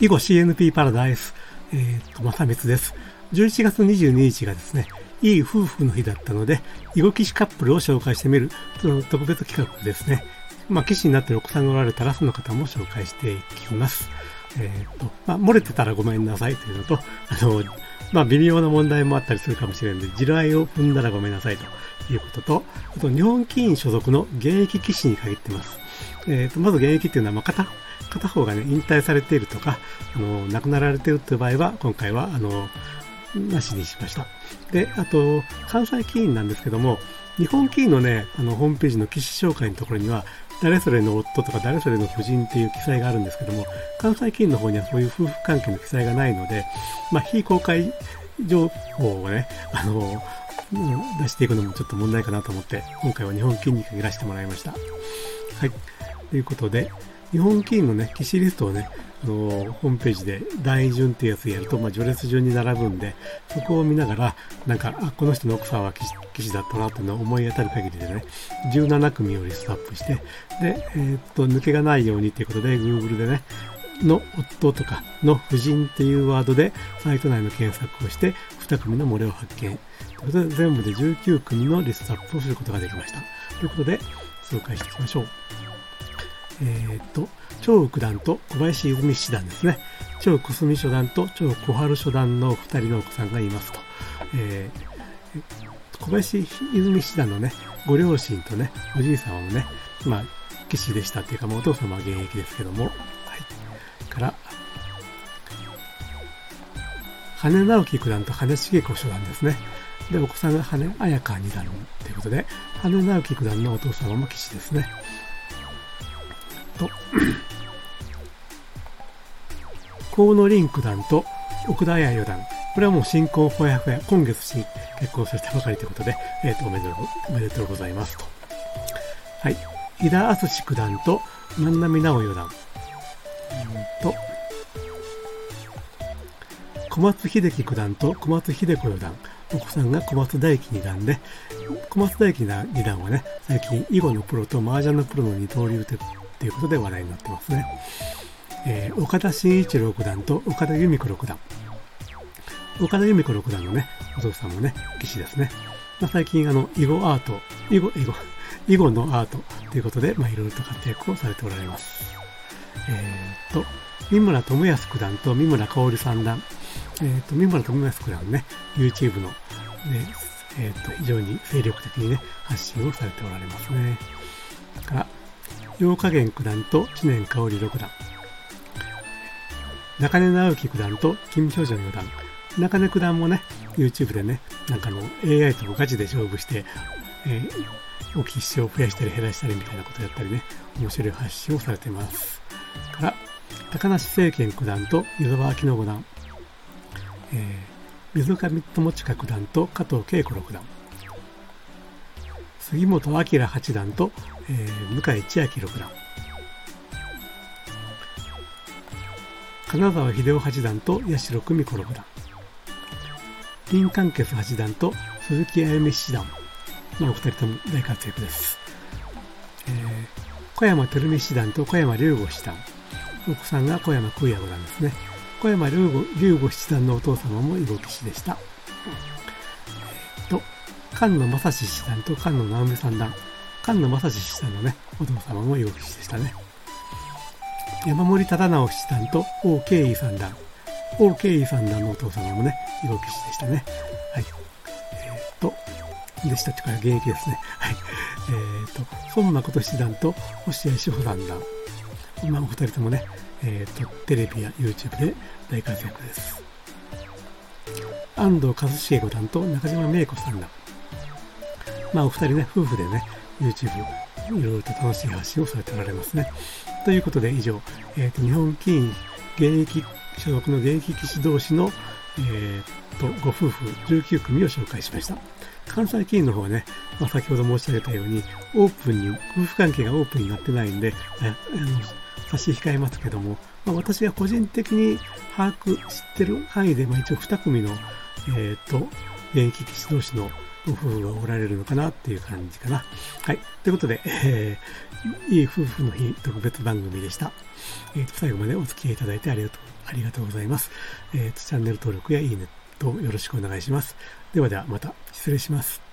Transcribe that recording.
囲碁 CNP パラダイス、えー、と、まさみつです。11月22日がですね、いい夫婦の日だったので、囲碁棋士カップルを紹介してみる、その特別企画ですね。まあ、棋士になってるお子さんがおられたら、その方も紹介していきます。えっ、ー、と、まあ、漏れてたらごめんなさいというのと、あの、まあ、微妙な問題もあったりするかもしれないので、地雷を踏んだらごめんなさいということと、あと、日本棋院所属の現役棋士に限ってます。えっ、ー、と、まず現役っていうのは、まあ、片、片方がね、引退されているとか、あの、亡くなられているという場合は、今回は、あの、なしにしました。で、あと、関西棋院なんですけども、日本棋院のね、あの、ホームページの棋士紹介のところには、誰それの夫とか誰それの夫人っていう記載があるんですけども、関西棋院の方にはそういう夫婦関係の記載がないので、まあ、非公開情報をね、あの、出していくのもちょっと問題かなと思って、今回は日本棋院に限らせてもらいました。はい。ということで、日本棋院のね、棋士リストをね、あの、ホームページで大順っていうやつやると、まあ、序列順に並ぶんで、そこを見ながら、なんか、あ、この人の奥さんは棋士棋士だったなっていうのを思い当たる限りでね、17組をリストアップして、で、えー、っと、抜けがないようにっていうことで、Google でね、の夫とかの夫人っていうワードでサイト内の検索をして2組の漏れを発見。ということで全部で19組のリストアップをすることができました。ということで紹介していきましょう。えー、っと、超九段と小林泉七段ですね。超小澄初段と超小春初段の2人のお子さんがいますと。えー、小林泉七段のね、ご両親とね、おじいさんはね、まあ、棋士でしたっていうか、もうお父様は現役ですけども、はい。から、羽根直樹九段と羽茂子初段ですね。で、お子さんが羽根彩香二段ということで、羽根直樹九段のお父様も棋士ですね。と、河野凛九段と奥田彩四段。これはもう新婚ほやほや、今月に結婚されたばかりということで、えっ、ー、と、おめでとう、おめでとうございますと。はい。井田敦九段と万波直四段。と、小松秀樹九段と小松秀子四段。お子さんが小松大輝二段で、小松大輝二段はね、最近囲碁のプロと麻雀のプロの二刀流というということで話題になってますね。えー、岡田真一郎九段と岡田由美子六段。岡田由美子六段のね、お父さんもね、棋士ですね。まあ、最近あの、囲碁アート、囲碁、囲碁、囲碁のアートということで、まあ、いろいろと活躍をされておられます。えー、っと、三村智康九段と三村香織三段。えー、っと、三村智康九段ね、YouTube の、ね、えー、っと、非常に精力的にね、発信をされておられますね。から、陽加減九段と知念香織六段。中根直樹九段と金正女四段。中根九段もね、YouTube でね、なんかの AI とガチで勝負して、えー、おきしを増やしたり減らしたりみたいなことやったりね、面白い発信をされてます。から、高梨政権九段と湯沢明野五段、えー、水上友近九段と加藤恵子六段、杉本明八段と、えー、向井千秋六段、金沢秀夫八段と八代久美子六段、林間傑八段と鈴木あゆみ七段のお二人とも大活躍です。えー、小山照美七段と小山龍吾七段、お子さんが小山空也五段ですね。小山龍吾龍吾七段のお父様も囲碁棋士でした。菅野正史七段と菅野直美三段、菅野正史七段のね、お父様も囲碁棋士でしたね。山森忠直七段と王慶義三段。王慶義三段のお父様もね、囲碁棋士でしたね。はい。えー、っと、でしたっていうか現役ですね。はい。えー、っと、孫誠七段と星谷志保三段。今お二人ともね、えー、っと、テレビや YouTube で大活躍です。安藤和重五段と中島芽子三段。まあお二人ね、夫婦でね、YouTube いろいろと楽しい発信をされておられますね。ということで以上、えーと、日本棋院現役所属の現役棋士同士の、えーと、ご夫婦19組を紹介しました。関西棋院の方はね、まあ、先ほど申し上げたように、オープンに、夫婦関係がオープンになってないんで、あの差し控えますけども、まあ、私が個人的に把握してる範囲で、まあ、一応2組の、えーと、現役棋士同士のご夫婦がおられるのかなっていう感じかな。はい。ということで、えー、いい夫婦の日特別番組でした。えー、と最後までお付き合いいただいてありがとう、ありがとうございます。えー、とチャンネル登録やいいねとよろしくお願いします。ではではまた失礼します。